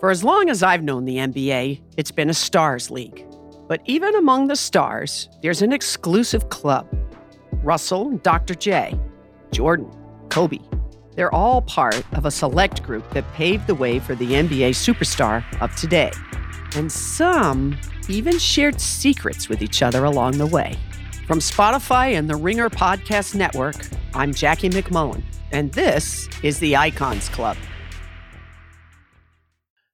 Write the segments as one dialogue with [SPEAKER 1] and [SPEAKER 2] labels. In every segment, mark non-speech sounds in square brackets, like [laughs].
[SPEAKER 1] For as long as I've known the NBA, it's been a stars league. But even among the stars, there's an exclusive club. Russell, Dr. J, Jordan, Kobe. They're all part of a select group that paved the way for the NBA superstar of today. And some even shared secrets with each other along the way. From Spotify and the Ringer Podcast Network, I'm Jackie MacMullan, and this is the Icons Club.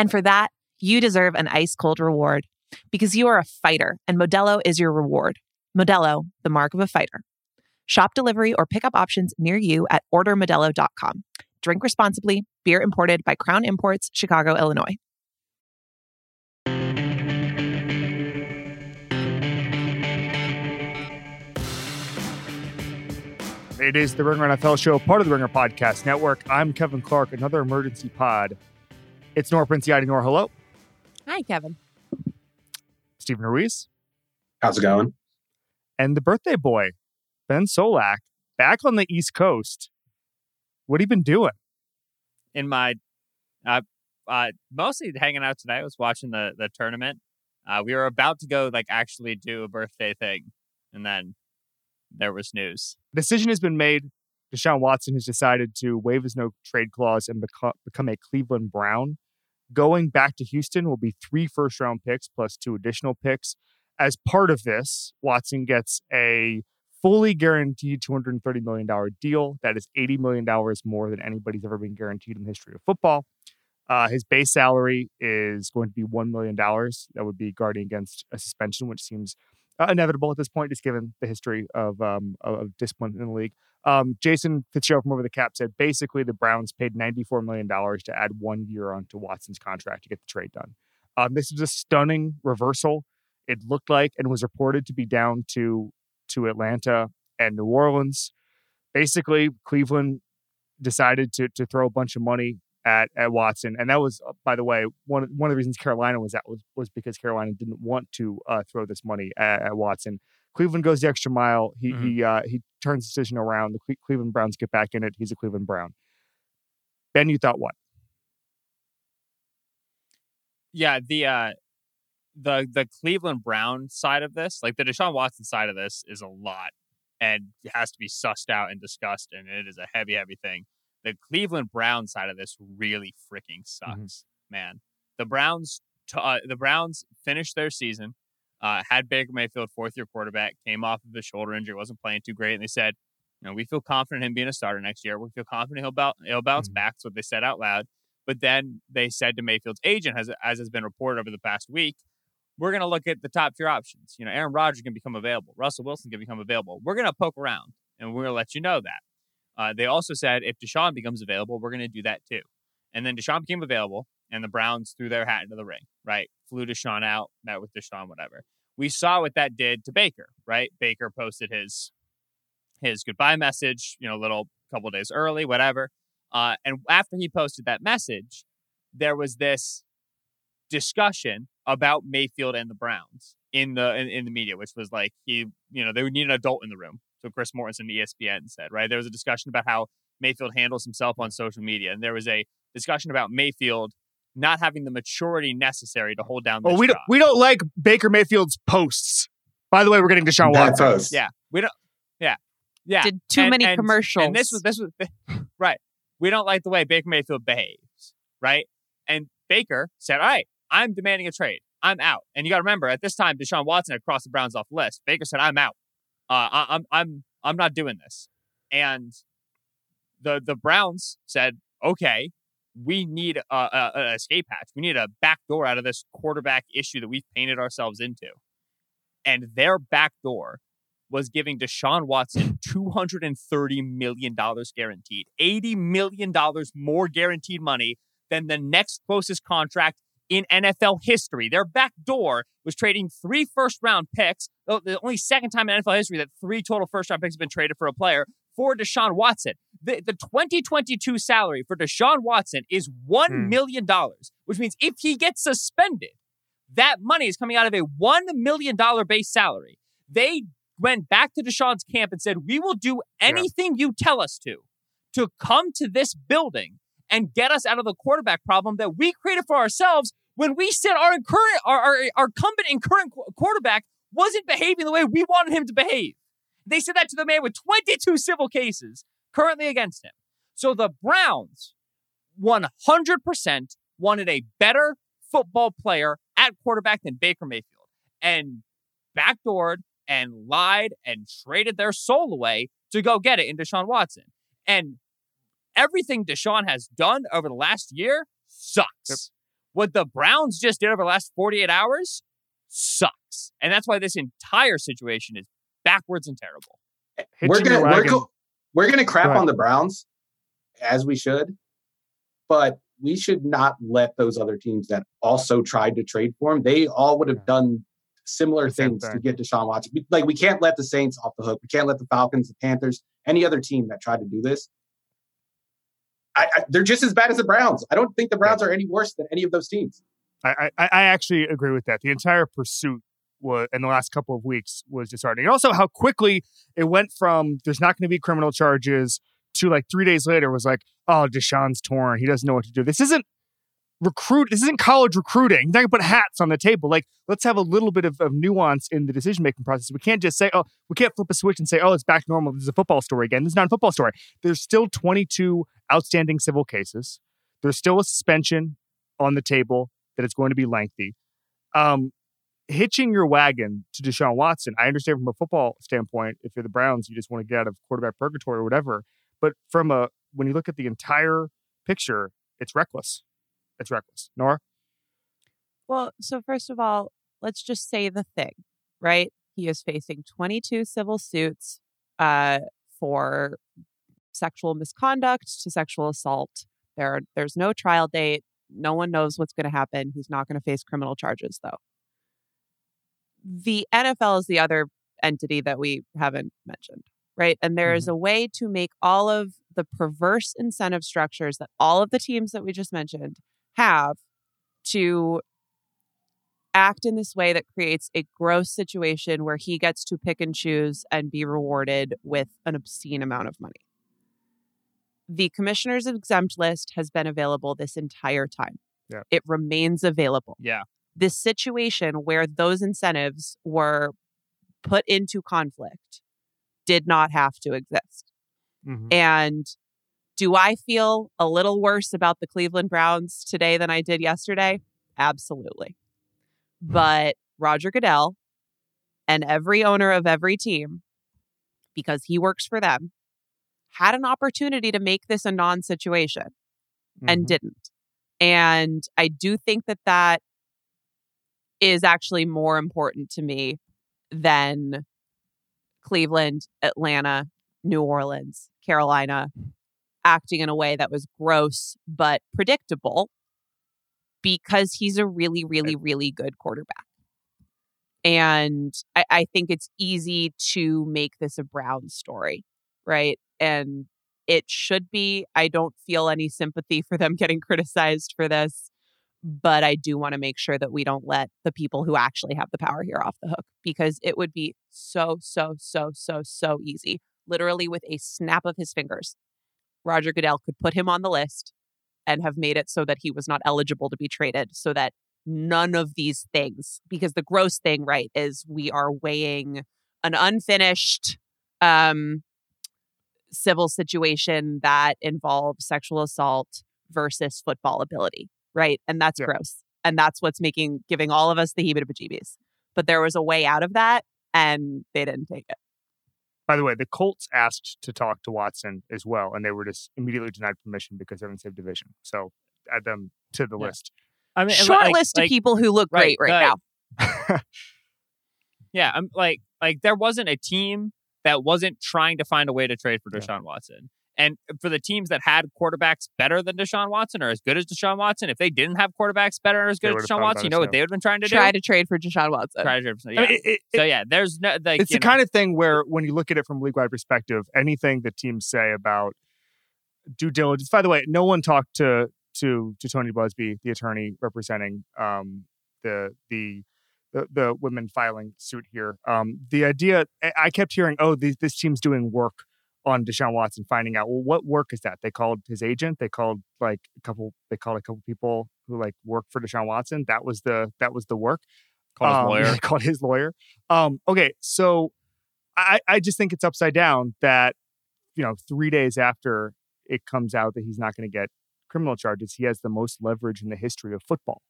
[SPEAKER 2] And for that, you deserve an ice cold reward because you are a fighter and Modelo is your reward. Modelo, the mark of a fighter. Shop delivery or pickup options near you at ordermodelo.com. Drink responsibly. Beer imported by Crown Imports, Chicago, Illinois.
[SPEAKER 3] It is the Ringer NFL show, part of the Ringer Podcast Network. I'm Kevin Clark, another emergency pod. It's Nora Princiotti. Nora, hello.
[SPEAKER 2] Hi, Kevin.
[SPEAKER 3] Steven Ruiz.
[SPEAKER 4] How's it going?
[SPEAKER 3] And the birthday boy, Ben Solak, back on the East Coast. What have you been doing?
[SPEAKER 5] In my, uh, uh, mostly hanging out tonight. I was watching the the tournament. Uh, we were about to go like actually do a birthday thing, and then there was news.
[SPEAKER 3] Decision has been made. Deshaun Watson has decided to waive his no trade clause and beco- become a Cleveland Brown. Going back to Houston will be three first round picks plus two additional picks. As part of this, Watson gets a fully guaranteed $230 million deal. That is $80 million more than anybody's ever been guaranteed in the history of football. Uh, his base salary is going to be $1 million. That would be guarding against a suspension, which seems uh, inevitable at this point, just given the history of, um, of discipline in the league. Um, Jason Fitzgerald from Over the Cap said basically the Browns paid $94 million to add one year onto Watson's contract to get the trade done. Um, this is a stunning reversal. It looked like and was reported to be down to to Atlanta and New Orleans. Basically, Cleveland decided to to throw a bunch of money at at Watson, and that was, uh, by the way, one one of the reasons Carolina was that was was because Carolina didn't want to uh, throw this money at, at, Watson. Cleveland goes the extra mile. He mm-hmm. he uh, he turns the decision around. The Cleveland Browns get back in it. He's a Cleveland Brown. Ben, you thought what?
[SPEAKER 5] Yeah, the uh, the the Cleveland Brown side of this, like the Deshaun Watson side of this, is a lot and has to be sussed out and discussed, and it is a heavy, heavy thing. The Cleveland Browns side of this really freaking sucks, mm-hmm. man. The Browns, t- uh, the Browns finished their season, uh, had Baker Mayfield fourth year quarterback, came off of a shoulder injury, wasn't playing too great, and they said, you know, we feel confident in him being a starter next year. We feel confident he'll, bounce, he'll bounce mm-hmm. back. That's what they said out loud. But then they said to Mayfield's agent, as, as has been reported over the past week, we're going to look at the top tier options. You know, Aaron Rodgers can become available. Russell Wilson can become available. We're going to poke around and we're going to let you know that. Uh, they also said if Deshaun becomes available, we're going to do that too. And then Deshaun became available and the Browns threw their hat into the ring, right? Flew Deshaun out, met with Deshaun, whatever. We saw what that did to Baker, right? Baker posted his his goodbye message, you know, a little couple days early, whatever. Uh, and after he posted that message, there was this discussion about Mayfield and the Browns in the in, in, the media, which was like he, you know, they would need an adult in the room. So Chris Mortensen, ESPN said, right? There was a discussion about how Mayfield handles himself on social media, and there was a discussion about Mayfield not having the maturity necessary to hold down.
[SPEAKER 3] Oh, we
[SPEAKER 5] job.
[SPEAKER 3] don't we don't like Baker Mayfield's posts. By the way, we're getting Deshaun Watson.
[SPEAKER 4] Post.
[SPEAKER 5] Yeah, we don't. Yeah, yeah.
[SPEAKER 2] Did too
[SPEAKER 5] and,
[SPEAKER 2] many
[SPEAKER 5] and,
[SPEAKER 2] commercials.
[SPEAKER 5] And this was this was [laughs] right. We don't like the way Baker Mayfield behaves, right? And Baker said, "All right, I'm demanding a trade. I'm out. And you got to remember, at this time, Deshaun Watson had crossed the Browns off the list. Baker said, "I'm out. Uh, I, I'm I'm I'm not doing this." And the the Browns said, "Okay, we need a, escape hatch. We need a back door out of this quarterback issue that we've painted ourselves into." And their back door was giving Deshaun Watson [laughs] $230 million guaranteed, $80 million more guaranteed money than the next closest contract in NFL history. Their back door was trading three first round picks. The only second time in NFL history that three total first round picks have been traded for a player for Deshaun Watson. The, the 2022 salary for Deshaun Watson is $1
[SPEAKER 3] Hmm.
[SPEAKER 5] million, which means if he gets suspended, that money is coming out of a $1 million base salary. They went back to Deshaun's camp and said, We will do anything you tell us to to come to this building and get us out of the quarterback problem that we created for ourselves when we said our current our, our, our incumbent and current qu- quarterback wasn't behaving the way we wanted him to behave. They said that to the man with 22 civil cases currently against him. So the Browns 100% wanted a better football player at quarterback than Baker Mayfield and backdoored and lied and traded their soul away to go get it in Deshaun Watson. And everything Deshaun has done over the last year sucks.
[SPEAKER 3] Yep.
[SPEAKER 5] What the Browns just did over the last 48 hours sucks. And that's why this entire situation is backwards and terrible.
[SPEAKER 4] we're gonna we're,
[SPEAKER 3] wagon-
[SPEAKER 4] go, we're gonna crap
[SPEAKER 3] ahead.
[SPEAKER 4] on the Browns as we should, but we should not let those other teams that also tried to trade for him. They all would have done similar
[SPEAKER 3] same
[SPEAKER 4] things to
[SPEAKER 3] thing.
[SPEAKER 4] get Deshaun Watson. Like we can't let the Saints off the hook. We can't let the Falcons, the Panthers, any other team that tried to do this. I, I, they're just as bad as the Browns. I don't think the Browns are any worse than any of those teams.
[SPEAKER 3] I, I, I actually agree with that. The entire pursuit was in the last couple of weeks was disheartening. And also how quickly it went from there's not going to be criminal charges to like three days later was like, oh, Deshaun's torn. He doesn't know what to do. This isn't recruit. This isn't college recruiting. You're not to put hats on the table. Like, let's have a little bit of, of nuance in the decision making process. We can't just say, oh, we can't flip a switch and say, oh, it's back to normal. This is a football story again. This is not a football story. There's still 22 outstanding civil cases. There's still a suspension on the table that it's going to be lengthy. Um, hitching your wagon to Deshaun Watson, I understand from a football standpoint, if you're the Browns, you just want to get out of quarterback purgatory or whatever. But from a when you look at the entire picture, it's reckless. It's reckless. Nora?
[SPEAKER 2] Well, so first of all, let's just say the thing, right? He is facing 22 civil suits uh, for sexual misconduct to sexual assault. There, there's no trial date. No one knows what's going to happen. He's not going to face criminal charges, though. The NFL is the other entity that we haven't mentioned, right? And there is a way to make all of the perverse incentive structures that all of the teams that we just mentioned have to act in this way that creates a gross situation where he gets to pick and choose and be rewarded with an obscene amount of money. The commissioner's exempt list has been available this entire time.
[SPEAKER 3] Yeah.
[SPEAKER 2] It remains available.
[SPEAKER 5] Yeah.
[SPEAKER 2] This situation where those incentives were put into conflict did not have to exist.
[SPEAKER 3] Mm-hmm.
[SPEAKER 2] And do I feel a little worse about the Cleveland Browns today than I did yesterday? Absolutely. But Roger Goodell and every owner of every team, because he works for them, had an opportunity to make this a non situation
[SPEAKER 3] Mm-hmm.
[SPEAKER 2] and didn't. And I do think that that is actually more important to me than Cleveland, Atlanta, New Orleans, Carolina acting in a way that was gross but predictable because he's a really, really, really good quarterback. And I, I think it's easy to make this a Brown story, right? And it should be. I don't feel any sympathy for them [laughs] getting criticized for this, but I do want to make sure that we don't let the people who actually have the power here off the hook because it would be so, so, so, so, so easy. Literally, with a snap of his fingers, Roger Goodell could put him on the list and have made it so that he was not eligible to be traded, so that none of these things, because the gross thing, right, is we are weighing an unfinished um, civil situation that involves sexual assault versus football ability, right? And that's
[SPEAKER 3] Yeah.
[SPEAKER 2] gross. And that's what's making giving all of us the heebie-jeebies. But there was a way out of that, and they didn't take it.
[SPEAKER 3] By the way, the Colts asked to talk to Watson as well, and they were just immediately denied permission because they're in the same division. So add them to the
[SPEAKER 5] Yeah.
[SPEAKER 3] list.
[SPEAKER 5] I mean,
[SPEAKER 2] Short
[SPEAKER 5] like-
[SPEAKER 2] list of
[SPEAKER 5] like-
[SPEAKER 2] people who look
[SPEAKER 5] right,
[SPEAKER 2] great right
[SPEAKER 5] like-
[SPEAKER 2] now. [laughs]
[SPEAKER 5] Yeah, I'm like like there wasn't a team that wasn't trying to find a way to trade for
[SPEAKER 3] Yeah.
[SPEAKER 5] Deshaun Watson. And for the teams that had quarterbacks better than Deshaun Watson or as good as Deshaun Watson, if they didn't have quarterbacks better or as good as Deshaun Watson, you know what
[SPEAKER 3] too.
[SPEAKER 5] they would have been trying to do?
[SPEAKER 2] Try
[SPEAKER 5] do?
[SPEAKER 2] to trade for Deshaun Watson.
[SPEAKER 5] Try to yeah.
[SPEAKER 3] I mean, it- it-
[SPEAKER 5] so yeah, there's no like
[SPEAKER 3] it's the
[SPEAKER 5] know,
[SPEAKER 3] kind of thing where when you look at it from a league wide perspective, anything that teams say about due diligence. By the way, no one talked to to to Tony Busby, the attorney representing um, the the. The, the women filing suit here. Um, the idea I- I kept hearing, oh, this, this team's doing work on Deshaun Watson, finding out, well, what work is that? They called his agent. They called like a couple. They called a couple people who like work for Deshaun Watson. That was the that was the work.
[SPEAKER 5] called his
[SPEAKER 3] Um, [laughs]
[SPEAKER 5] lawyer.
[SPEAKER 3] called his lawyer. Um, okay, so I, I just think it's upside down that you know three days after it comes out that he's not going to get criminal charges, he has the most leverage in the history of football.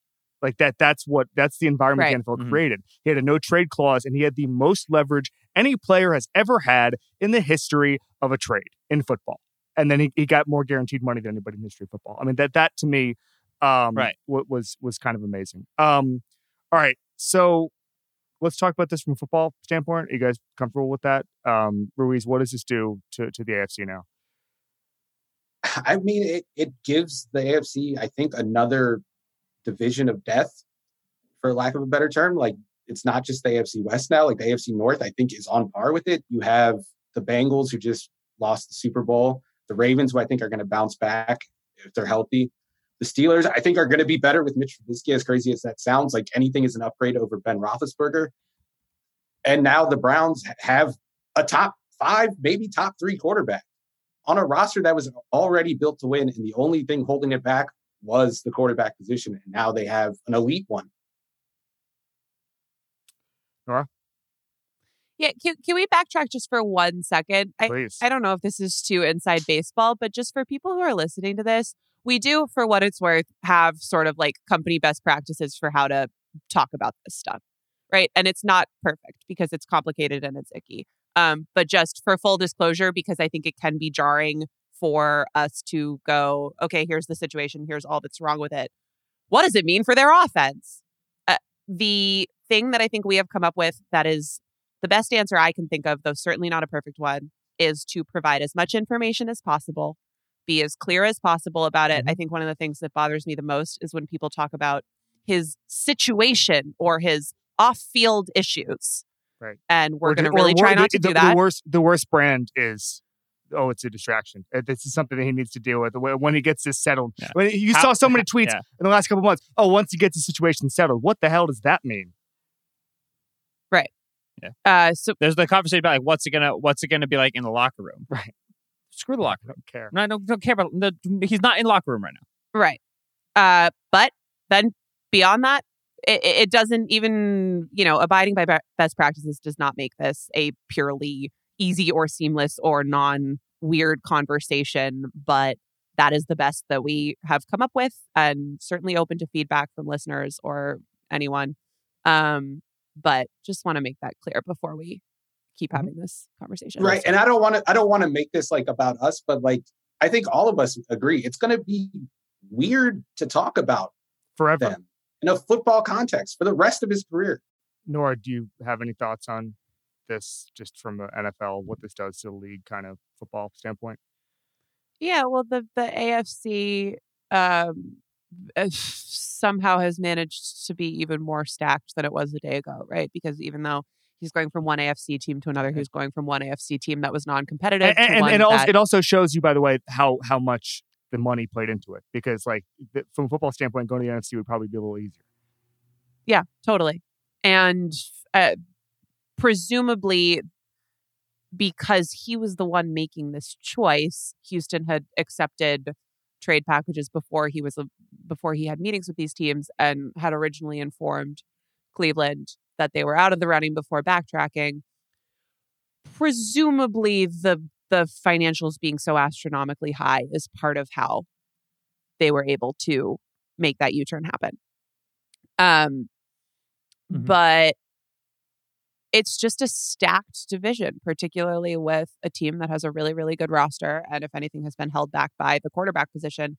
[SPEAKER 3] Like that, that's what that's the environment the NFL
[SPEAKER 5] Mhm.
[SPEAKER 3] created. He had a no trade clause, and he had the most leverage any player has ever had in the history of a trade in football. And then he, he got more guaranteed money than anybody in the history of football. I mean that that to me, um,
[SPEAKER 5] Right.
[SPEAKER 3] wa- was was kind of amazing. Um, all right, so let's talk about this from a football standpoint. Are you guys comfortable with that? Um, Ruiz, what does this do to, to the AFC now?
[SPEAKER 4] I mean, it, it gives the AFC, I think, another division of death, for lack of a better term. Like, it's not just the AFC West now. Like, the AFC North, I think, is on par with it. You have the Bengals, who just lost the Super Bowl, the Ravens, who I think are going to bounce back if they're healthy. The Steelers, I think, are going to be better with Mitch Trubisky, as crazy as that sounds. Like, anything is an upgrade over Ben Roethlisberger. And now the Browns have a top five, maybe top three quarterback on a roster that was already built to win, and the only thing holding it back was the quarterback position. And now they have an elite one.
[SPEAKER 2] Yeah, can, can we backtrack just for one second? I,
[SPEAKER 3] Please.
[SPEAKER 2] I don't know if this is too inside baseball, but just for people who are listening to this, we do, for what it's worth, have sort of like company best practices for how to talk about this stuff, right? And it's not perfect because it's complicated and it's icky. Um, but just for full disclosure, because I think it can be jarring for us to go, okay, here's the situation, here's all that's wrong with it. What does it mean for their offense? Uh, the thing that I think we have come up with that is the best answer I can think of, though certainly not a perfect one, is to provide as much information as possible, be as clear as possible about it. I think one of the things that bothers me the most is when people talk about his situation or his off field issues.
[SPEAKER 3] Right.
[SPEAKER 2] And we're going to
[SPEAKER 3] ju- or
[SPEAKER 2] really try
[SPEAKER 3] the-
[SPEAKER 2] not to
[SPEAKER 3] the,
[SPEAKER 2] do that.
[SPEAKER 3] The worst, the worst brand is, oh, it's a distraction. Uh, This is something that he needs to deal with When- when he gets this settled.
[SPEAKER 5] Yeah.
[SPEAKER 3] When you
[SPEAKER 5] How-
[SPEAKER 3] saw so many tweets [laughs]
[SPEAKER 5] yeah.
[SPEAKER 3] in the last couple months. Oh, once he gets the situation settled, what the hell does that mean?
[SPEAKER 2] Uh, so
[SPEAKER 5] There's the conversation about like what's it gonna what's it gonna be like in the locker room.
[SPEAKER 3] Right.
[SPEAKER 5] Screw the locker
[SPEAKER 3] I
[SPEAKER 5] room.
[SPEAKER 3] don't care.
[SPEAKER 5] No, I don't, don't care about the, he's not in the locker room right now.
[SPEAKER 2] Right. Uh, but then beyond that, it, it it doesn't even, you know, abiding by best practices does not make this a purely easy or seamless or non weird conversation. But that is the best that we have come up with and certainly open to feedback from listeners or anyone. Um, but just want to make that clear before we keep having this conversation.
[SPEAKER 4] Right. And I don't want to I don't want to make this like about us, but like I think all of us agree it's gonna be weird to talk about
[SPEAKER 3] Forever.
[SPEAKER 4] them in a football context for the rest of his career.
[SPEAKER 3] Nora, do you have any thoughts on this just from an NFL, what this does to the league kind of football standpoint?
[SPEAKER 2] Yeah, well, the the AFC um, somehow has managed to be even more stacked than it was a day ago, right? Because even though he's going from one AFC team to another, he's going from one AFC team that was non-competitive
[SPEAKER 3] And,
[SPEAKER 2] to
[SPEAKER 3] and,
[SPEAKER 2] one
[SPEAKER 3] and also,
[SPEAKER 2] that-
[SPEAKER 3] it also shows you, by the way, how how much the money played into it. Because, like, the, from a football standpoint, going to the NFC would probably be a little easier.
[SPEAKER 2] Yeah, totally. And uh, presumably, because he was the one making this choice, Houston had accepted trade packages before he was before he had meetings with these teams and had originally informed Cleveland that they were out of the running before backtracking. Presumably, the the financials being so astronomically high is part of how they were able to make that U turn happen. Um,
[SPEAKER 5] Mhm.
[SPEAKER 2] but it's just a stacked division, particularly with a team that has a really, really good roster. And if anything has been held back by the quarterback position,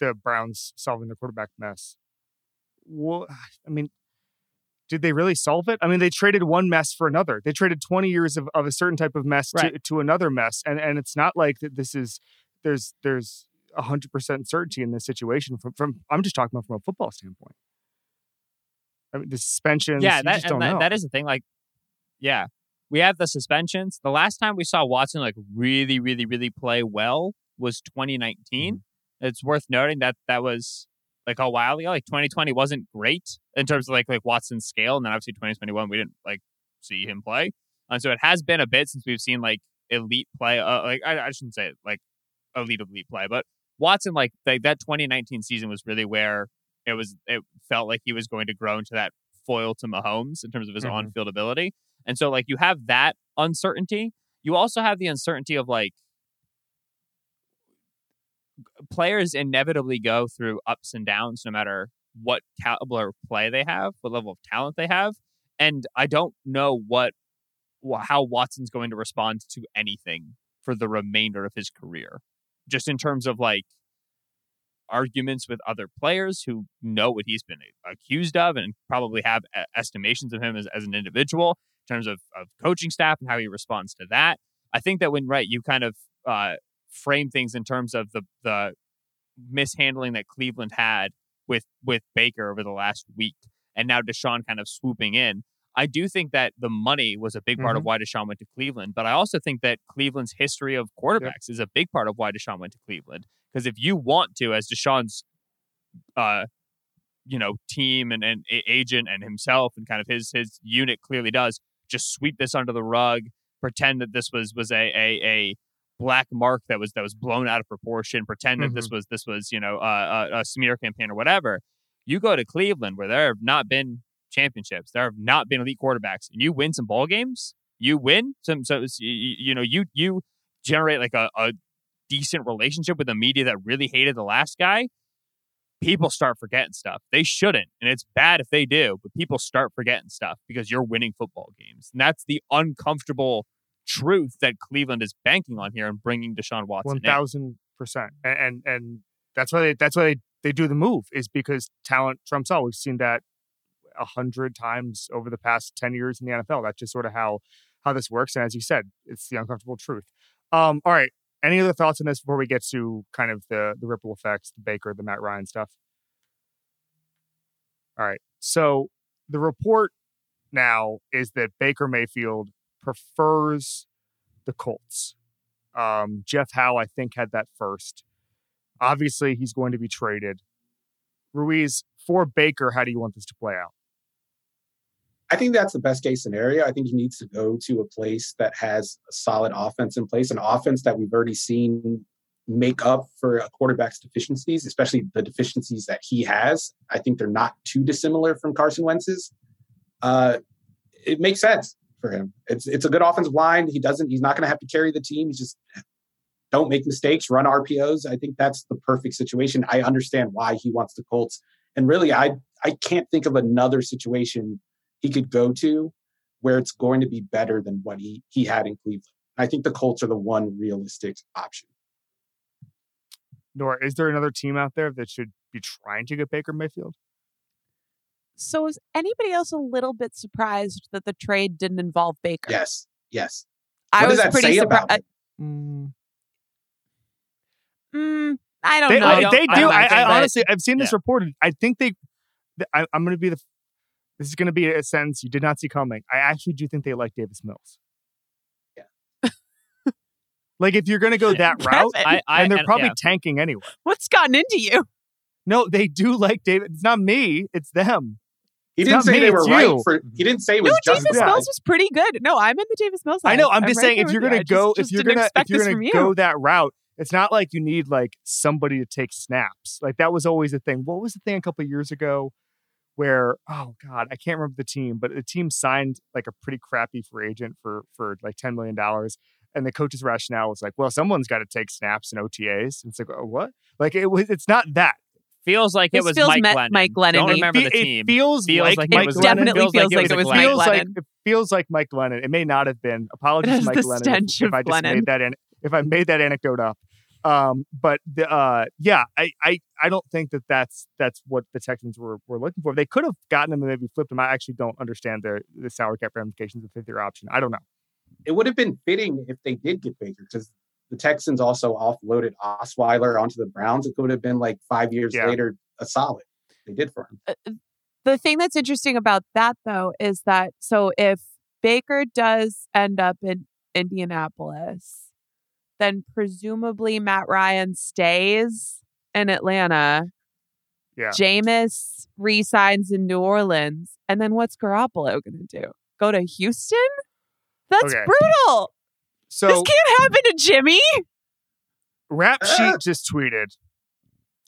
[SPEAKER 3] the Browns solving the quarterback mess Well, I mean, did they really solve it? I mean, they traded one mess for another. They traded 20 years of, of a certain type of mess right. to, to another mess. And and it's not like that this is there's there's hundred percent certainty in this situation from, from I'm just talking about from a football standpoint. I mean the suspensions.
[SPEAKER 5] Yeah, that, that, that is the thing. Like, yeah. We have the suspensions. The last time we saw Watson like really, really, really play well was 2019. Mm-hmm. It's worth noting that that was like a while ago. Like 2020 wasn't great in terms of like like Watson's scale, and then obviously 2021 we didn't like see him play. And so it has been a bit since we've seen like elite play. Uh, like I, I shouldn't say like elite elite play, but Watson like, like that 2019 season was really where it was. It felt like he was going to grow into that foil to Mahomes in terms of his mm-hmm. on field ability. And so like you have that uncertainty. You also have the uncertainty of like players inevitably go through ups and downs no matter what caliber of play they have, what level of talent they have. And I don't know what how Watson's going to respond to anything for the remainder of his career. Just in terms of like arguments with other players who know what he's been accused of and probably have estimations of him as, as an individual in terms of, of coaching staff and how he responds to that. I think that when right, you kind of uh, frame things in terms of the the mishandling that Cleveland had with with Baker over the last week, and now Deshaun kind of swooping in. I do think that the money was a big part mm-hmm. of why Deshaun went to Cleveland, but I also think that Cleveland's history of quarterbacks yep. is a big part of why Deshaun went to Cleveland. Because if you want to, as Deshaun's, uh, you know, team and, and agent and himself and kind of his his unit clearly does, just sweep this under the rug, pretend that this was was a a, a black mark that was that was blown out of proportion, pretend that mm-hmm. this was this was you know uh, a, a smear campaign or whatever. You go to Cleveland where there have not been championships, there have not been elite quarterbacks, and you win some ball games. You win some, so you, you know you you generate like a, a decent relationship with the media that really hated the last guy. People start forgetting stuff. They shouldn't, and it's bad if they do. But people start forgetting stuff because you're winning football games, and that's the uncomfortable truth that Cleveland is banking on here and bringing Deshaun Watson.
[SPEAKER 3] One thousand percent, and and that's why they, that's why they, they do the move is because talent trumps all. We've seen that a hundred times over the past ten years in the NFL. That's just sort of how how this works. And as you said, it's the uncomfortable truth. Um, all right. Any other thoughts on this before we get to kind of the the ripple effects, the Baker, the Matt Ryan stuff? All right. So the report now is that Baker Mayfield prefers the Colts. Um, Jeff Howe, I think, had that first. Obviously, he's going to be traded. Ruiz, for Baker, how do you want this to play out?
[SPEAKER 4] I think that's the best case scenario. I think he needs to go to a place that has a solid offense in place, an offense that we've already seen make up for a quarterback's deficiencies, especially the deficiencies that he has. I think they're not too dissimilar from Carson Wentz's. Uh, it makes sense for him. It's it's a good offensive line. He doesn't. He's not going to have to carry the team. He's just don't make mistakes, run RPOs. I think that's the perfect situation. I understand why he wants the Colts, and really, I I can't think of another situation he could go to where it's going to be better than what he he had in Cleveland. I think the Colts are the one realistic option.
[SPEAKER 3] Nora, is there another team out there that should be trying to get Baker Mayfield?
[SPEAKER 2] So is anybody else a little bit surprised that the trade didn't involve Baker?
[SPEAKER 4] Yes, yes.
[SPEAKER 2] I
[SPEAKER 4] What does
[SPEAKER 2] was pretty surprised.
[SPEAKER 3] Mm.
[SPEAKER 2] Mm, I don't
[SPEAKER 3] They,
[SPEAKER 2] know.
[SPEAKER 3] I-
[SPEAKER 5] don't-
[SPEAKER 3] they
[SPEAKER 5] I
[SPEAKER 3] do.
[SPEAKER 5] don't
[SPEAKER 3] I,
[SPEAKER 5] think
[SPEAKER 3] I
[SPEAKER 5] that-
[SPEAKER 3] honestly, I've seen this
[SPEAKER 5] yeah.
[SPEAKER 3] reported. I think they. I, I'm going to be the. This is going to be a sentence you did not see coming. I actually do think they like Davis Mills.
[SPEAKER 4] Yeah. [laughs]
[SPEAKER 3] like if you're going to go that route,
[SPEAKER 5] I, I,
[SPEAKER 3] and they're
[SPEAKER 5] and-
[SPEAKER 3] probably
[SPEAKER 5] yeah.
[SPEAKER 3] tanking anyway.
[SPEAKER 2] What's gotten into you?
[SPEAKER 3] No, they do like David. It's not me. It's them.
[SPEAKER 4] He didn't say
[SPEAKER 3] me,
[SPEAKER 4] they were
[SPEAKER 3] it's
[SPEAKER 4] right for. He didn't say it
[SPEAKER 2] No,
[SPEAKER 4] was
[SPEAKER 2] Davis
[SPEAKER 4] justified.
[SPEAKER 2] Mills was pretty good. No, I'm in the Davis Mills.
[SPEAKER 3] I know.
[SPEAKER 2] side.
[SPEAKER 3] I'm just
[SPEAKER 2] right
[SPEAKER 3] saying if you're going
[SPEAKER 2] I
[SPEAKER 3] to go,
[SPEAKER 2] just-
[SPEAKER 3] if
[SPEAKER 2] just
[SPEAKER 3] you're
[SPEAKER 2] didn't
[SPEAKER 3] going to, if you're
[SPEAKER 2] gonna
[SPEAKER 3] go that route, it's not like you need like somebody to take snaps. Like that was always the thing. What was the thing a couple of years ago? Where oh god, I can't remember the team, but the team signed like a pretty crappy free agent for for like ten million dollars, and the coach's rationale was like, well, someone's got to take snaps and OTAs. And it's like, oh, what? Like it was. It's not that.
[SPEAKER 5] Feels like
[SPEAKER 2] This
[SPEAKER 5] it was
[SPEAKER 2] feels
[SPEAKER 5] Mike
[SPEAKER 2] me-
[SPEAKER 5] Glennon.
[SPEAKER 2] Mike Glennon-y.
[SPEAKER 5] Don't remember
[SPEAKER 3] Fe-
[SPEAKER 5] the
[SPEAKER 3] it
[SPEAKER 5] team.
[SPEAKER 3] feels,
[SPEAKER 5] Feels
[SPEAKER 3] like,
[SPEAKER 5] like it
[SPEAKER 3] Mike
[SPEAKER 5] was
[SPEAKER 2] It
[SPEAKER 3] Glennon.
[SPEAKER 2] definitely
[SPEAKER 5] feels like
[SPEAKER 2] feels
[SPEAKER 5] it
[SPEAKER 2] like
[SPEAKER 5] was
[SPEAKER 2] it was Mike
[SPEAKER 3] feels like
[SPEAKER 2] Glennon.
[SPEAKER 3] it feels like Mike Glennon. It may not have been. Apologies to [laughs] Mike
[SPEAKER 2] the
[SPEAKER 3] Glennon if- if, I just
[SPEAKER 2] Glennon.
[SPEAKER 3] made that in, if I made that anecdote up. Um, but the, uh, yeah, I, I I don't think that that's that's what the Texans were were looking for. They could have gotten him and maybe flipped him. I actually don't understand the the salary cap ramifications of fifth year option. I don't know.
[SPEAKER 4] it would have been fitting if they did get Baker because the Texans also offloaded Osweiler onto the Browns. It could have been like five years
[SPEAKER 3] Yeah.
[SPEAKER 4] later a solid. They did for him.
[SPEAKER 2] Uh, uh, the thing that's interesting about that though is that so if Baker does end up in Indianapolis, then presumably Matt Ryan stays in Atlanta.
[SPEAKER 3] Yeah.
[SPEAKER 2] Jameis resigns in New Orleans. And then what's Garoppolo gonna do? Go to Houston? That's
[SPEAKER 3] Okay.
[SPEAKER 2] brutal.
[SPEAKER 3] So
[SPEAKER 2] this can't happen to Jimmy.
[SPEAKER 3] Rap
[SPEAKER 4] Ah.
[SPEAKER 3] Sheet just tweeted,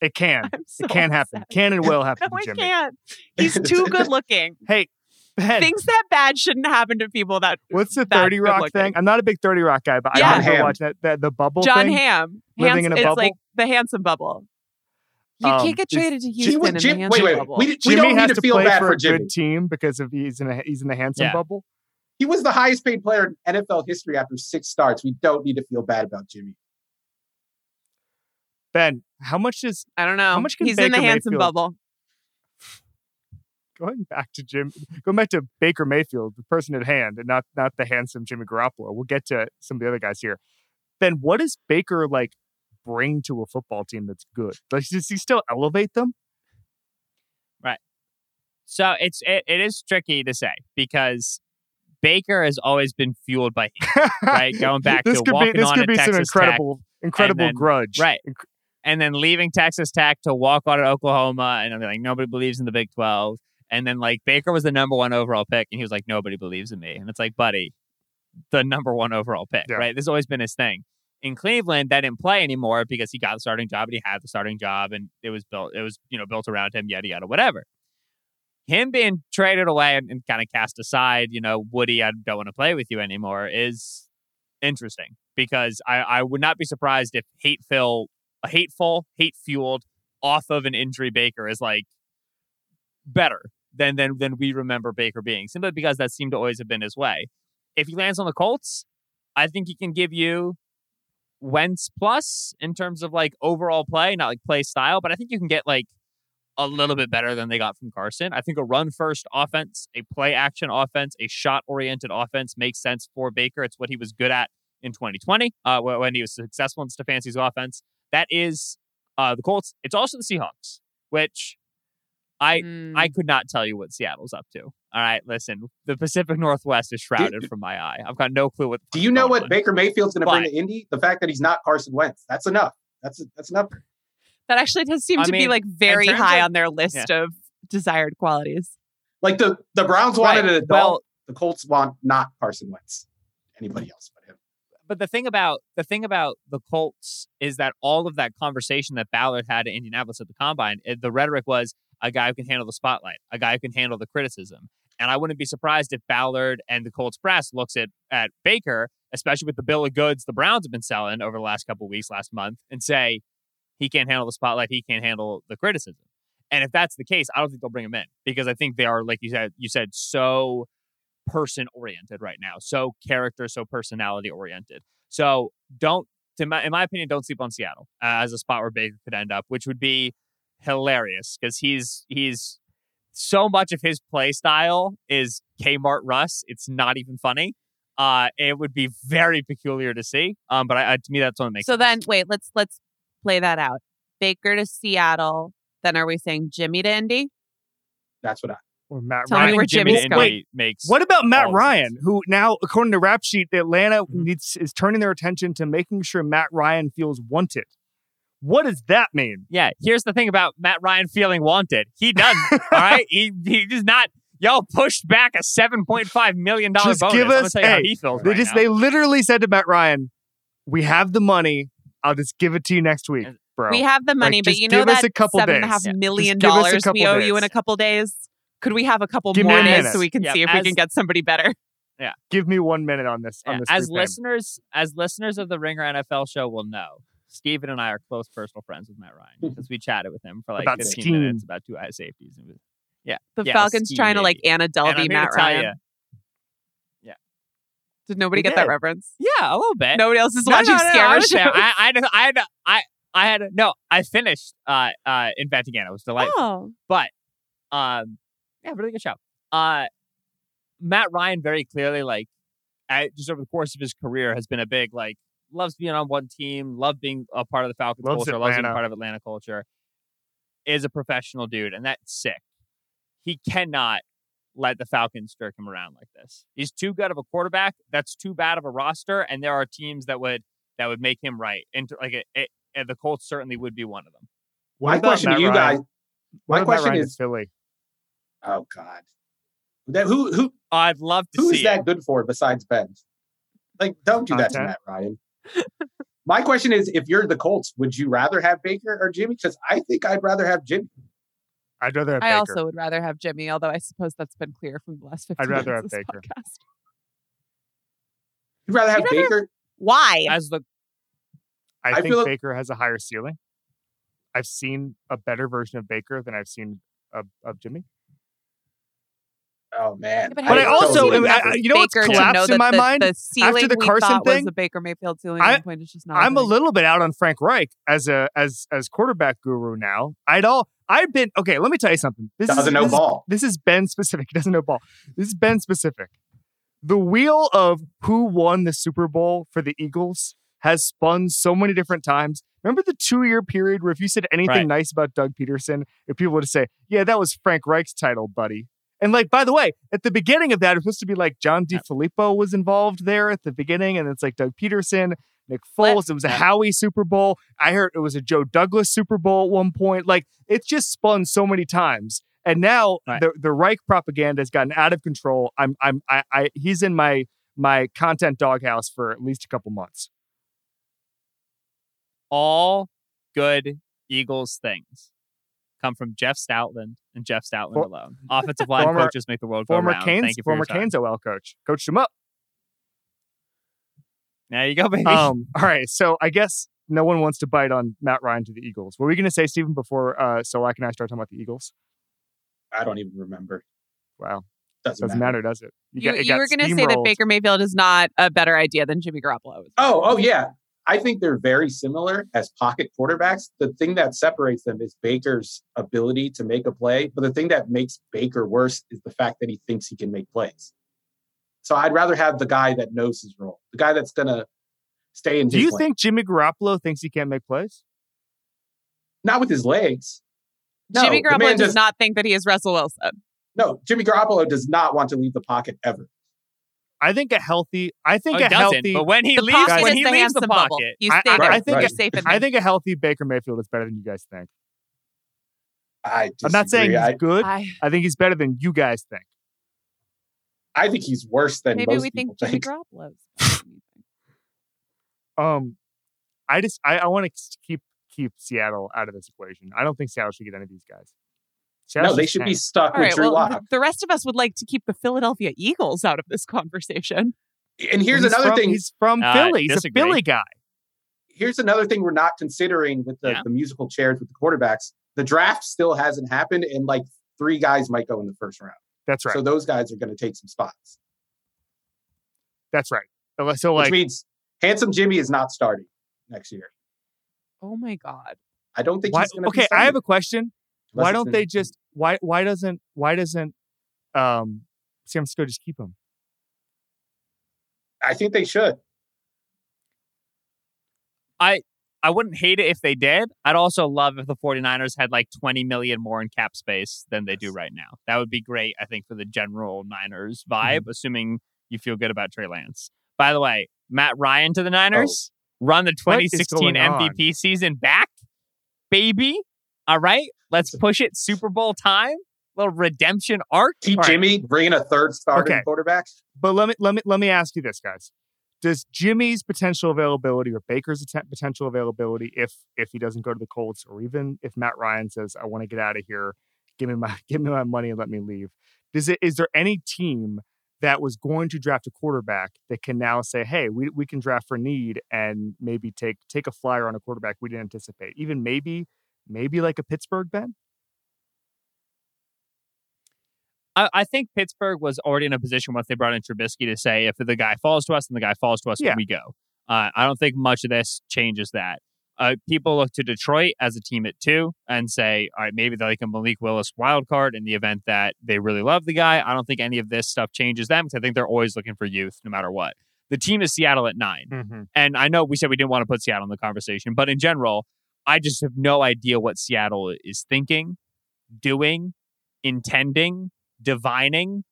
[SPEAKER 3] "It can,
[SPEAKER 2] so
[SPEAKER 3] it can happen, can and will happen [laughs]
[SPEAKER 2] No,
[SPEAKER 3] to
[SPEAKER 2] it
[SPEAKER 3] Jimmy."
[SPEAKER 2] can't. He's too [laughs] good looking.
[SPEAKER 3] Hey, Ben,
[SPEAKER 2] Things that bad shouldn't happen to people that
[SPEAKER 3] what's the Thirty Rock thing? I'm not a big Thirty Rock guy, but
[SPEAKER 2] Yeah.
[SPEAKER 3] I remember
[SPEAKER 4] Ham.
[SPEAKER 3] watching that, that the bubble
[SPEAKER 2] John
[SPEAKER 3] thing.
[SPEAKER 2] Ham.
[SPEAKER 3] Living in a bubble.
[SPEAKER 2] it's like the handsome bubble. You
[SPEAKER 3] Um,
[SPEAKER 2] can't get traded to
[SPEAKER 4] He
[SPEAKER 2] Houston
[SPEAKER 4] was
[SPEAKER 2] in
[SPEAKER 4] Jim-
[SPEAKER 2] the
[SPEAKER 4] wait,
[SPEAKER 2] handsome
[SPEAKER 4] wait,
[SPEAKER 2] bubble.
[SPEAKER 4] we, we
[SPEAKER 3] Jimmy
[SPEAKER 4] don't
[SPEAKER 3] has
[SPEAKER 4] need to
[SPEAKER 3] to
[SPEAKER 4] feel
[SPEAKER 3] play
[SPEAKER 4] bad
[SPEAKER 3] for
[SPEAKER 4] for
[SPEAKER 3] a
[SPEAKER 4] Jimmy.
[SPEAKER 3] good team because of he's in a, he's in the handsome
[SPEAKER 5] Yeah.
[SPEAKER 3] bubble.
[SPEAKER 4] He was the highest paid player in NFL history after six starts. We don't need to feel bad about Jimmy.
[SPEAKER 3] Ben, how much is
[SPEAKER 2] I don't know.
[SPEAKER 3] How much can
[SPEAKER 2] He's in the handsome
[SPEAKER 3] Mayfield-
[SPEAKER 2] bubble. [laughs]
[SPEAKER 3] going back to Jim, going back to Baker Mayfield, the person at hand, and not not the handsome Jimmy Garoppolo. We'll get to some of the other guys here. Ben, what does Baker like bring to a football team that's good? Like, does he still elevate them? Right.
[SPEAKER 5] So it's it, it is tricky to say because Baker has always been fueled by heat, right? Going [laughs] back to walking
[SPEAKER 3] be this
[SPEAKER 5] on
[SPEAKER 3] could be
[SPEAKER 5] Texas
[SPEAKER 3] some incredible incredible
[SPEAKER 5] then-
[SPEAKER 3] grudge,
[SPEAKER 5] right. And then leaving Texas Tech to walk on at Oklahoma, and I'm like, nobody believes in the Big Twelve. And then like Baker was the number one overall pick, and he was like, nobody believes in me. And it's like, buddy, the number one overall pick,
[SPEAKER 3] Yeah.
[SPEAKER 5] right? This has always been his thing. In Cleveland, that didn't play anymore because he got the starting job and he had the starting job, and it was built, it was you know built around him, yada yada, whatever. Him being traded away and, and kind of cast aside, you know, Woody, I don't want to play with you anymore, is interesting because I, I would not be surprised if hateful, hateful, hate fueled, off of an injury Baker is like better than than than we remember Baker being, simply because that seemed to always have been his way. If he lands on the Colts, I think he can give you Wentz plus in terms of like overall play, not like play style, but I think you can get like a little bit better than they got from Carson. I think a run first offense, a play action offense, a shot oriented offense makes sense for Baker. It's what he was good at in 2020 uh, when he was successful in Stefanski's offense. That is uh, the Colts. It's also the Seahawks, which I
[SPEAKER 2] Mm.
[SPEAKER 5] I could not tell you what Seattle's up to. All right, listen, the Pacific Northwest is shrouded from my eye. I've got no clue what.
[SPEAKER 4] Do you know what
[SPEAKER 5] on.
[SPEAKER 4] Baker Mayfield's going to bring to Indy? The fact that he's not Carson Wentz. That's enough. That's that's enough.
[SPEAKER 2] That actually does seem
[SPEAKER 5] I
[SPEAKER 2] to be like very high
[SPEAKER 5] of-
[SPEAKER 2] on their list of desired qualities.
[SPEAKER 4] Like the the Browns wanted
[SPEAKER 5] Right.
[SPEAKER 4] an adult.
[SPEAKER 5] Well-
[SPEAKER 4] the Colts want not Carson Wentz. Anybody else but him.
[SPEAKER 5] but the thing about the thing about the Colts is that all of that conversation that Ballard had in Indianapolis at the combine, it, the rhetoric was a guy who can handle the spotlight, a guy who can handle the criticism. And I wouldn't be surprised if Ballard and the Colts press looks at at Baker, especially with the bill of goods the Browns have been selling over the last couple of weeks, last month, and say he can't handle the spotlight, he can't handle the criticism. And if that's the case, I don't think they'll bring him in because I think they are, like you said, you said so person oriented right now, so character, so personality oriented. So don't, to my, in my opinion, don't sleep on Seattle uh, as a spot where Baker could end up, which would be hilarious because he's he's so much of his play style is Kmart Russ. It's not even funny. Uh, it would be very peculiar to see. Um, but I, I, to me, that's what makes.
[SPEAKER 2] So
[SPEAKER 5] sense.
[SPEAKER 2] then, wait, let's let's play that out. Baker to Seattle. Then are we saying Jimmy to Indy?
[SPEAKER 4] That's what I.
[SPEAKER 3] Or Matt
[SPEAKER 2] Tell
[SPEAKER 3] Ryan.
[SPEAKER 5] think
[SPEAKER 2] where
[SPEAKER 5] Jimmy
[SPEAKER 2] Jimmy's
[SPEAKER 5] to
[SPEAKER 2] going.
[SPEAKER 5] Makes.
[SPEAKER 3] What about Matt Ryan,
[SPEAKER 5] sense.
[SPEAKER 3] who now, according to Rap Sheet, Atlanta
[SPEAKER 5] Mhm.
[SPEAKER 3] needs is turning their attention to making sure Matt Ryan feels wanted. What does that mean?
[SPEAKER 5] Yeah, here's the thing about Matt Ryan feeling wanted. He doesn't. all right, [laughs] he he does not. Y'all pushed back a seven point five million dollar
[SPEAKER 3] Just
[SPEAKER 5] bonus.
[SPEAKER 3] give
[SPEAKER 5] I'm
[SPEAKER 3] us-
[SPEAKER 5] tell you how
[SPEAKER 3] hey,
[SPEAKER 5] he feels
[SPEAKER 3] They
[SPEAKER 5] right
[SPEAKER 3] just
[SPEAKER 5] now.
[SPEAKER 3] they literally said to Matt Ryan, "We have the money. I'll just give it to you next week, bro."
[SPEAKER 2] We have the money, but you know that
[SPEAKER 3] a couple
[SPEAKER 2] and a half
[SPEAKER 5] Yeah.
[SPEAKER 2] million
[SPEAKER 3] Just give us a
[SPEAKER 2] dollars we
[SPEAKER 3] couple
[SPEAKER 2] owe you in a couple days. Could we have a couple
[SPEAKER 3] Give
[SPEAKER 2] more
[SPEAKER 3] a
[SPEAKER 2] days
[SPEAKER 3] minute.
[SPEAKER 2] so we can
[SPEAKER 5] Yeah,
[SPEAKER 2] see if we can get somebody better? [laughs]
[SPEAKER 3] Yeah, give me one minute on this. On this
[SPEAKER 5] as
[SPEAKER 3] free payment.
[SPEAKER 5] listeners, as listeners of the Ringer NFL show will know, Steven and I are close personal friends with Matt Ryan because we chatted with him for like
[SPEAKER 3] About
[SPEAKER 5] 15
[SPEAKER 3] scheme.
[SPEAKER 5] minutes about two high safeties. And yeah,
[SPEAKER 2] The
[SPEAKER 5] yeah,
[SPEAKER 2] Falcons
[SPEAKER 5] scheme,
[SPEAKER 2] trying to like. Anna Delvey Matt Ryan.
[SPEAKER 5] ya-
[SPEAKER 2] Did nobody
[SPEAKER 5] We
[SPEAKER 2] get that reference?
[SPEAKER 5] yeah, a little bit.
[SPEAKER 2] Nobody else is
[SPEAKER 5] No,
[SPEAKER 2] watching
[SPEAKER 5] no, no,
[SPEAKER 2] scare
[SPEAKER 5] I was there.
[SPEAKER 2] shows.
[SPEAKER 5] I, I, had, I, had, I, I had no. I finished uh, uh, Inventing Anna. It was delightful.
[SPEAKER 2] oh,
[SPEAKER 5] But um, yeah, really good show. Uh, Matt Ryan very clearly, like, at, just over the course of his career, has been a big like loves being on one team, love being a part of the Falcons
[SPEAKER 3] Loves
[SPEAKER 5] culture, loves being part of Atlanta culture. Is a professional dude, and that's sick. He cannot let the Falcons jerk him around like this. He's too good of a quarterback. That's too bad of a roster, and there are teams that would that would make him right. And like it, it, and the Colts certainly would be one of them.
[SPEAKER 3] What
[SPEAKER 4] my question
[SPEAKER 3] Matt
[SPEAKER 4] to you
[SPEAKER 3] Ryan?
[SPEAKER 4] guys.
[SPEAKER 3] What
[SPEAKER 4] my question is-
[SPEAKER 3] Philly.
[SPEAKER 4] Oh God. That who who
[SPEAKER 5] I'd love to
[SPEAKER 4] who's
[SPEAKER 5] see
[SPEAKER 4] that
[SPEAKER 5] it.
[SPEAKER 4] good for besides Ben? Like, don't do that to Matt Ryan. My question is, if you're the Colts, would you rather have Baker or Jimmy? Because I think I'd rather have Jimmy.
[SPEAKER 3] I'd rather have
[SPEAKER 2] I
[SPEAKER 3] Baker.
[SPEAKER 2] also would rather have Jimmy, although I suppose that's been clear from the last [laughs] 15
[SPEAKER 3] I'd rather
[SPEAKER 2] minutes
[SPEAKER 3] have
[SPEAKER 2] of this
[SPEAKER 3] Baker.
[SPEAKER 2] podcast.
[SPEAKER 4] You'd rather have
[SPEAKER 2] You'd rather-
[SPEAKER 4] Baker.
[SPEAKER 2] Why?
[SPEAKER 5] as the
[SPEAKER 3] I,
[SPEAKER 4] I
[SPEAKER 3] think
[SPEAKER 4] feel-
[SPEAKER 3] Baker has a higher ceiling. I've seen a better version of Baker than I've seen of, of Jimmy.
[SPEAKER 4] Oh man.
[SPEAKER 2] Yeah,
[SPEAKER 3] But I
[SPEAKER 2] how do
[SPEAKER 3] also-
[SPEAKER 2] see
[SPEAKER 3] I- I- you know what's
[SPEAKER 2] Baker to
[SPEAKER 3] collapsed
[SPEAKER 2] know
[SPEAKER 3] in my
[SPEAKER 2] the,
[SPEAKER 3] mind?
[SPEAKER 2] The ceiling
[SPEAKER 3] the Carson thing.
[SPEAKER 2] the Baker Mayfield ceiling
[SPEAKER 3] I,
[SPEAKER 2] point is just not.
[SPEAKER 3] I'm a
[SPEAKER 2] happening.
[SPEAKER 3] little bit out on Frank Reich as a as as quarterback guru now. I'd all I've been okay. Let me tell you something. This
[SPEAKER 4] Doesn't
[SPEAKER 3] is,
[SPEAKER 4] know
[SPEAKER 3] this is-
[SPEAKER 4] ball.
[SPEAKER 3] this is Ben specific. He [laughs] doesn't know ball. This is Ben specific. The wheel of who won the Super Bowl for the Eagles has spun so many different times. Remember the two year period where if you said anything
[SPEAKER 5] Right.
[SPEAKER 3] nice about Doug Pederson, if people would say, "Yeah, that was Frank Reich's title, buddy." And like, by the way, at the beginning of that, it was supposed to be like John DeFilippo was involved there at the beginning, and it's like Doug Pederson, Nick Foles. It was a Howie Super Bowl. I heard it was a Joe Douglas Super Bowl at one point. Like, it's just spun so many times. And now
[SPEAKER 5] Right.
[SPEAKER 3] the the Reich propaganda has gotten out of control. I'm I'm I, I he's in my my content doghouse for at least a couple months.
[SPEAKER 5] all good Eagles things come from Jeff Stoutland and Jeff Stoutland
[SPEAKER 3] For-
[SPEAKER 5] alone. Offensive line
[SPEAKER 3] Former-
[SPEAKER 5] coaches make the world go
[SPEAKER 3] Former
[SPEAKER 5] round.
[SPEAKER 3] Canes,
[SPEAKER 5] Thank you for
[SPEAKER 3] former. Canes OL coach, coached him up.
[SPEAKER 5] There you go, baby.
[SPEAKER 3] Um, all right, so I guess no one wants to bite on Matt Ryan to the Eagles. What were we going to say, Steven, before uh, Solak and I start talking about the Eagles?
[SPEAKER 4] I don't even remember.
[SPEAKER 3] Wow,
[SPEAKER 4] Doesn't,
[SPEAKER 3] doesn't
[SPEAKER 4] matter.
[SPEAKER 3] matter, does it?
[SPEAKER 2] You,
[SPEAKER 3] got- it
[SPEAKER 2] you
[SPEAKER 3] got
[SPEAKER 2] were going to say that. Baker Mayfield is not a better idea than Jimmy Garoppolo. is.
[SPEAKER 4] Oh, oh yeah. I think they're very similar as pocket quarterbacks. The thing that separates them is Baker's ability to make a play. But the thing that makes Baker worse is the fact that he thinks he can make plays. So I'd rather have the guy that knows his role, the guy that's gonna stay in
[SPEAKER 3] Do
[SPEAKER 4] his
[SPEAKER 3] you
[SPEAKER 4] lane.
[SPEAKER 3] think Jimmy Garoppolo thinks he can't make plays?
[SPEAKER 4] not with his legs. No,
[SPEAKER 2] Jimmy
[SPEAKER 4] the
[SPEAKER 2] Garoppolo does
[SPEAKER 4] does-
[SPEAKER 2] not think that he is Russell Wilson.
[SPEAKER 4] No, Jimmy Garoppolo does not want to leave the pocket ever.
[SPEAKER 3] I think a healthy. I think
[SPEAKER 5] Oh,
[SPEAKER 3] a healthy.
[SPEAKER 5] but when he leaves,
[SPEAKER 2] pocket
[SPEAKER 5] when
[SPEAKER 2] is
[SPEAKER 5] he
[SPEAKER 2] the
[SPEAKER 5] leaves the pocket,
[SPEAKER 2] bubble. You
[SPEAKER 3] I-
[SPEAKER 2] stay
[SPEAKER 3] I-
[SPEAKER 2] there.
[SPEAKER 3] I think
[SPEAKER 2] You're
[SPEAKER 4] it-
[SPEAKER 2] safe in
[SPEAKER 3] I think a healthy Baker Mayfield is better than you guys think.
[SPEAKER 4] I
[SPEAKER 3] I'm not saying
[SPEAKER 4] disagree.
[SPEAKER 3] he's good.
[SPEAKER 2] I,
[SPEAKER 3] I think he's better than you guys think.
[SPEAKER 4] I, I think he's worse than
[SPEAKER 2] maybe
[SPEAKER 4] most
[SPEAKER 2] we think
[SPEAKER 4] people
[SPEAKER 2] Jimmy
[SPEAKER 4] think.
[SPEAKER 2] Garoppolo's. [laughs]
[SPEAKER 3] Um, I just I, I want to keep keep Seattle out of this equation. I don't think Seattle should get any of these guys.
[SPEAKER 4] No, they should be stuck
[SPEAKER 2] All
[SPEAKER 4] with
[SPEAKER 2] right.
[SPEAKER 4] Drew
[SPEAKER 2] Well,
[SPEAKER 4] Lock.
[SPEAKER 2] the rest of us would like to keep the Philadelphia Eagles out of this conversation.
[SPEAKER 4] And here's
[SPEAKER 3] he's
[SPEAKER 4] another
[SPEAKER 3] from,
[SPEAKER 4] thing.
[SPEAKER 3] He's from
[SPEAKER 5] Uh,
[SPEAKER 3] Philly. He's a. Philly guy.
[SPEAKER 4] here's another thing we're not considering with the,
[SPEAKER 5] Yeah.
[SPEAKER 4] the musical chairs with the quarterbacks. The draft still hasn't happened, and like three guys might go in the first round.
[SPEAKER 3] That's right.
[SPEAKER 4] So those guys are going to take some spots,
[SPEAKER 3] That's right. So- So
[SPEAKER 4] which
[SPEAKER 3] like
[SPEAKER 4] means handsome Jimmy is not starting next year.
[SPEAKER 2] Oh my God.
[SPEAKER 4] I don't think
[SPEAKER 3] why,
[SPEAKER 4] he's going to.
[SPEAKER 3] okay, I have a question.
[SPEAKER 4] Unless
[SPEAKER 3] why don't they just why why doesn't why doesn't um San Francisco just keep him?
[SPEAKER 4] I think they should.
[SPEAKER 5] I wouldn't hate it if they did. I'd also love if the 49ers had like 20 million more in cap space than they do right now. That would be great, I think, for the general Niners
[SPEAKER 4] Mm-hmm.
[SPEAKER 5] vibe, assuming you feel good about Trey Lance. By the way, Matt Ryan to the
[SPEAKER 4] Oh.
[SPEAKER 5] Niners, run the 2016
[SPEAKER 3] going on?
[SPEAKER 5] MVP season back, baby. All right, let's push it. Super Bowl time, little redemption arc.
[SPEAKER 4] Keep Jimmy, bring in a third starting
[SPEAKER 3] Okay.
[SPEAKER 4] quarterback.
[SPEAKER 3] But let me let me let me ask you this, guys. Does Jimmy's potential availability or Baker's atten- potential availability, if if he doesn't go to the Colts, or even if Matt Ryan says, "I want to get out of here, give me my [laughs] give me my money and let me leave," does it is there any team that was going to draft a quarterback that can now say, "Hey, we we can draft for need and maybe take take a flyer on a quarterback we didn't anticipate, even maybe maybe like a Pittsburgh Ben."
[SPEAKER 5] I, I think Pittsburgh was already in a position once they brought in Trubisky to say if the guy falls to us, then the guy falls to us,
[SPEAKER 3] Yeah.
[SPEAKER 5] we go. Uh, I don't think much of this changes that. Uh, people look to Detroit as a team at two and say, all right, maybe they're like a Malik Willis wild card in the event that they really love the guy. I don't think any of this stuff changes them because I think they're always looking for youth no matter what. The team is Seattle at nine.
[SPEAKER 3] Mm-hmm.
[SPEAKER 5] And I know we said we didn't want to put Seattle in the conversation, but in general, I just have no idea what Seattle is thinking, doing, intending, divining,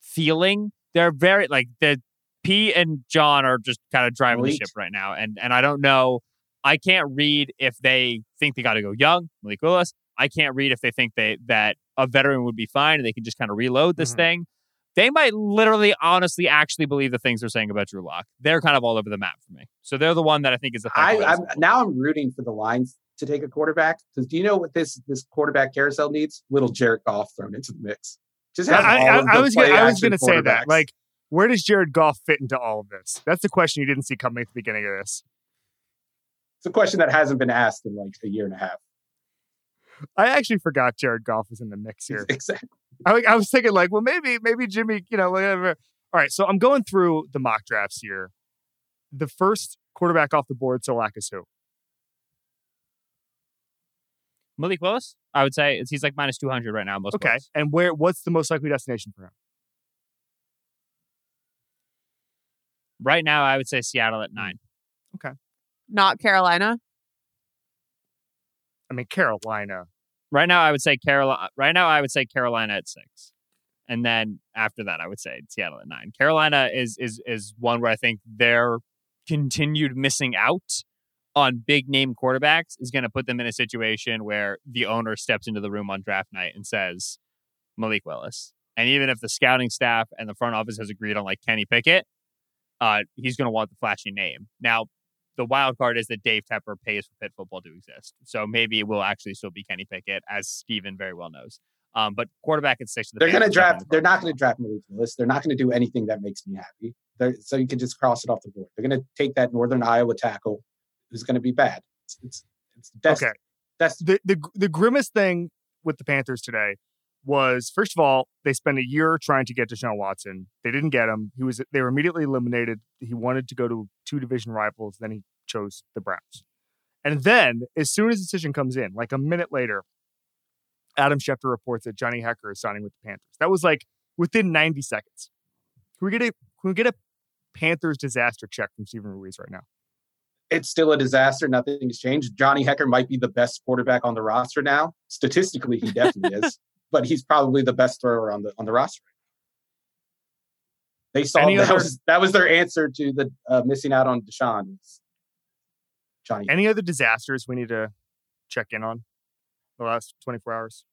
[SPEAKER 5] feeling. They're very like the P and John are just kind of driving the ship right now. And and I don't know. I can't read if they think they got to go young, Malik Willis. I can't read if they think they that a veteran would be fine and they can just kind of reload this
[SPEAKER 3] Mhm.
[SPEAKER 5] thing. They might literally, honestly, actually believe the things they're saying about Drew Lock. They're kind of all over the map for me. So they're the one that I think is the.
[SPEAKER 4] I, I'm now I'm rooting for the Lions to take a quarterback because do you know what this this quarterback carousel needs? Little Jared Goff thrown into the mix. Just have
[SPEAKER 3] I, I, I was gonna, I was going to say that. Like, where does Jared Goff fit into all of this? That's the question you didn't see coming at the beginning of this.
[SPEAKER 4] it's a question that hasn't been asked in like a year and a half.
[SPEAKER 3] I actually forgot Jared Goff was in the mix here. [laughs]
[SPEAKER 4] Exactly.
[SPEAKER 3] I, I was thinking like, well, maybe maybe Jimmy, you know, whatever. All right, so I'm going through the mock drafts here. The first quarterback off the board, Solak is who?
[SPEAKER 5] Malik Willis. I would say it's, he's like minus two hundred right now. Most
[SPEAKER 3] Okay,
[SPEAKER 5] books.
[SPEAKER 3] and where? What's the most likely destination for him?
[SPEAKER 5] Right now, I would say Seattle at nine. Mm, okay.
[SPEAKER 2] Not Carolina.
[SPEAKER 3] I mean, Carolina.
[SPEAKER 5] Right now, I would say Carolina. Right now, I would say Carolina at six, and then after that, I would say Seattle at nine. Carolina is is is one where I think their continued missing out on big name quarterbacks is going to put them in a situation where the owner steps into the room on draft night and says Malik Willis, and even if the scouting staff and the front office has agreed on like Kenny Pickett, uh, he's going to want the flashy name now. The wild card is that Dave Tepper pays for Pitt football to exist. So maybe it will actually still be Kenny Pickett, as Steven very well knows. Um, but quarterback at six. the
[SPEAKER 4] They're going to draft. They're not going to draft Malik Willis. They're not going to do anything that makes me happy. They're, so you can just cross it off the board. They're going to take that Northern Iowa tackle, who's going to be bad. It's it's, it's that's,
[SPEAKER 3] okay,
[SPEAKER 4] That's
[SPEAKER 3] the the the grimmest thing with the Panthers today was first of all they spent a year trying to get Deshaun Watson. They didn't get him. He was they were immediately eliminated. He wanted to go to two division rivals. Then he chose the Browns. And then as soon as the decision comes in, like a minute later, Adam Schefter reports that Johnny Hekker is signing with the Panthers. That was like within 90 seconds. Can we get a can we get a Panthers disaster check from Steven Ruiz right now?
[SPEAKER 4] It's still a disaster. Nothing has changed. Johnny Hekker might be the best quarterback on the roster now. Statistically, he definitely [laughs] is, but he's probably the best thrower on the on the roster. They saw
[SPEAKER 3] Any
[SPEAKER 4] that
[SPEAKER 3] other-
[SPEAKER 4] was that was their answer to the uh, missing out on Deshaun. Johnny.
[SPEAKER 3] Any other disasters we need to check in on the last 24 hours?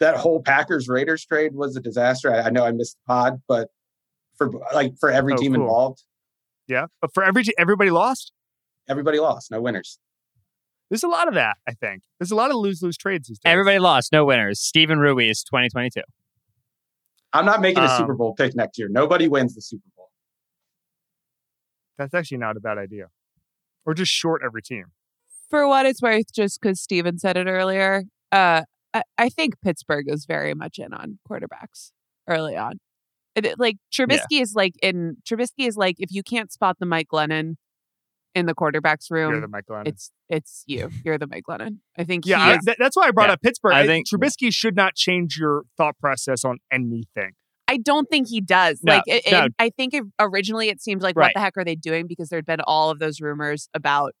[SPEAKER 4] that whole Packers Raiders trade was a disaster. I, I know I missed the pod, but for like for every
[SPEAKER 3] Oh,
[SPEAKER 4] team
[SPEAKER 3] cool.
[SPEAKER 4] involved,
[SPEAKER 3] Yeah, but for every everybody lost.
[SPEAKER 4] everybody lost, no winners.
[SPEAKER 3] There's a lot of that. I think there's a lot of lose lose trades these days.
[SPEAKER 5] Everybody lost, no winners. Steven Ruiz, 2022.
[SPEAKER 4] I'm not making a
[SPEAKER 3] Um,
[SPEAKER 4] Super Bowl pick next year. Nobody wins the Super Bowl.
[SPEAKER 3] That's actually not a bad idea. Or just short every team.
[SPEAKER 2] For what it's worth, just because Steven said it earlier, uh, I, I think Pittsburgh is very much in on quarterbacks early on. It- it- like Trubisky is like in Trubisky is like if you can't spot the Mike Glennon in the quarterbacks room,
[SPEAKER 3] You're the Mike Glennon.
[SPEAKER 2] it's it's you. [laughs] You're the Mike Glennon. I think
[SPEAKER 3] yeah,
[SPEAKER 2] he
[SPEAKER 3] I,
[SPEAKER 2] is-
[SPEAKER 3] that- that's why I brought
[SPEAKER 5] Yeah.
[SPEAKER 3] up Pittsburgh.
[SPEAKER 5] I
[SPEAKER 3] I
[SPEAKER 5] think-
[SPEAKER 3] think Trubisky should not change your thought process on anything.
[SPEAKER 2] I don't think he does.
[SPEAKER 5] No,
[SPEAKER 2] like, it,
[SPEAKER 5] no.
[SPEAKER 2] it- I think it, originally it seemed like,
[SPEAKER 5] Right.
[SPEAKER 2] what the heck are they doing? Because there'd been all of those rumors about,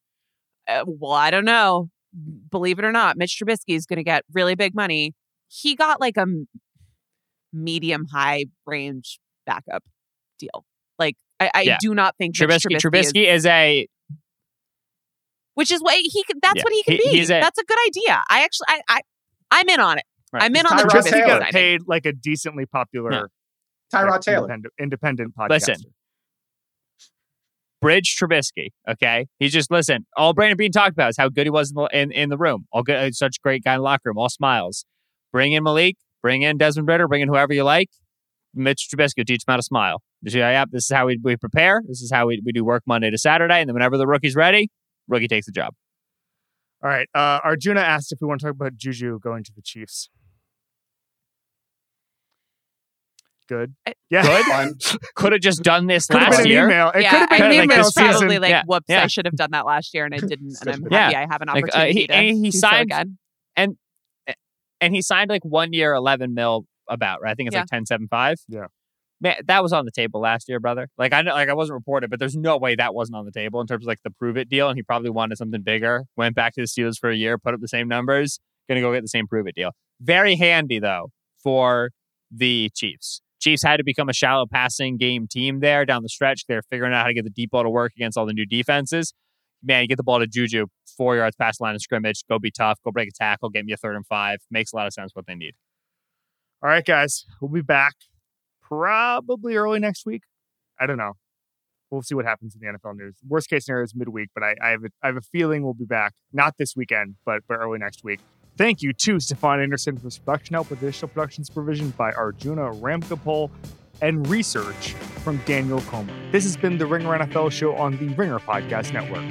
[SPEAKER 2] uh, well, I don't know. Believe it or not, Mitch Trubisky is going to get really big money. He got like a m- medium high range backup deal. Like, I, I
[SPEAKER 5] Yeah.
[SPEAKER 2] do not think Mitch
[SPEAKER 5] Trubisky,
[SPEAKER 2] Trubisky, is-
[SPEAKER 5] is a
[SPEAKER 2] which is what he could. That's
[SPEAKER 5] Yeah.
[SPEAKER 2] what he could
[SPEAKER 5] He-
[SPEAKER 2] be.
[SPEAKER 5] a-
[SPEAKER 2] that's a good idea. I actually, I, I, I'm in on it.
[SPEAKER 5] Right.
[SPEAKER 2] I'm in
[SPEAKER 4] It's
[SPEAKER 2] on the
[SPEAKER 4] Tyrod
[SPEAKER 3] Trubisky
[SPEAKER 2] Trubisky
[SPEAKER 4] Taylor.
[SPEAKER 3] got paid like a decently popular
[SPEAKER 5] Yeah.
[SPEAKER 4] Tyrod
[SPEAKER 3] like,
[SPEAKER 4] Taylor.
[SPEAKER 3] independent, independent podcaster.
[SPEAKER 5] Listen. Bridge Trubisky. Okay, he's just listen. All Brandon Beane talked about is how good he was in the in, in the room. All good, such a great guy in the locker room. All smiles. Bring in Malik. Bring in Desmond Ridder. Bring in whoever you like. Mitch Trubisky teach him how to smile. Just, yeah, yeah, this is how we, we prepare. This is how we, we do work Monday to Saturday, and then whenever the rookie's ready, rookie takes the job.
[SPEAKER 3] All right. Uh, Arjuna asked if we want to talk about Juju going to the Chiefs. Good. Yeah.
[SPEAKER 5] Good. [laughs] Could have just done this
[SPEAKER 3] Could have
[SPEAKER 5] last
[SPEAKER 3] been an
[SPEAKER 5] year.
[SPEAKER 3] email. It
[SPEAKER 2] yeah,
[SPEAKER 3] could have been
[SPEAKER 2] I
[SPEAKER 3] an
[SPEAKER 2] think
[SPEAKER 3] email
[SPEAKER 2] it was probably
[SPEAKER 3] season.
[SPEAKER 2] like,
[SPEAKER 5] Yeah,
[SPEAKER 2] whoops,
[SPEAKER 5] yeah.
[SPEAKER 2] I should have done that last year, and I didn't. And I'm [laughs]
[SPEAKER 4] Yeah.
[SPEAKER 2] happy I have an
[SPEAKER 5] Like, uh,
[SPEAKER 2] opportunity
[SPEAKER 5] he-
[SPEAKER 2] to
[SPEAKER 5] and he
[SPEAKER 2] do
[SPEAKER 5] signed-
[SPEAKER 2] so again.
[SPEAKER 5] and he signed like one year, eleven mil about. Right? I think it's
[SPEAKER 2] Yeah.
[SPEAKER 5] like ten seven five.
[SPEAKER 3] Yeah.
[SPEAKER 5] Man, that was on the table last year, brother. Like I know, like I wasn't reported, but there's no way that wasn't on the table in terms of like the prove it deal. And he probably wanted something bigger. Went back to the Steelers for a year, put up the same numbers. Gonna go get the same prove it deal. Very handy though for the Chiefs. Chiefs had to become a shallow passing game team there down the stretch. They're figuring out how to get the deep ball to work against all the new defenses. Man, you get the ball to Juju, four yards past the line of scrimmage, go be tough, go break a tackle, get me a third and five. Makes a lot of sense what they need.
[SPEAKER 3] All right, guys. We'll be back probably early next week. I don't know. We'll see what happens in the NFL news. Worst case scenario is midweek, but I, I have a, I have a feeling we'll be back. Not this weekend, but but early next week. Thank you to Stefan Anderson for production help with additional production supervision by Arjuna Ramgopal and research from Daniel Comer. This has been the Ringer NFL show on the Ringer Podcast Network.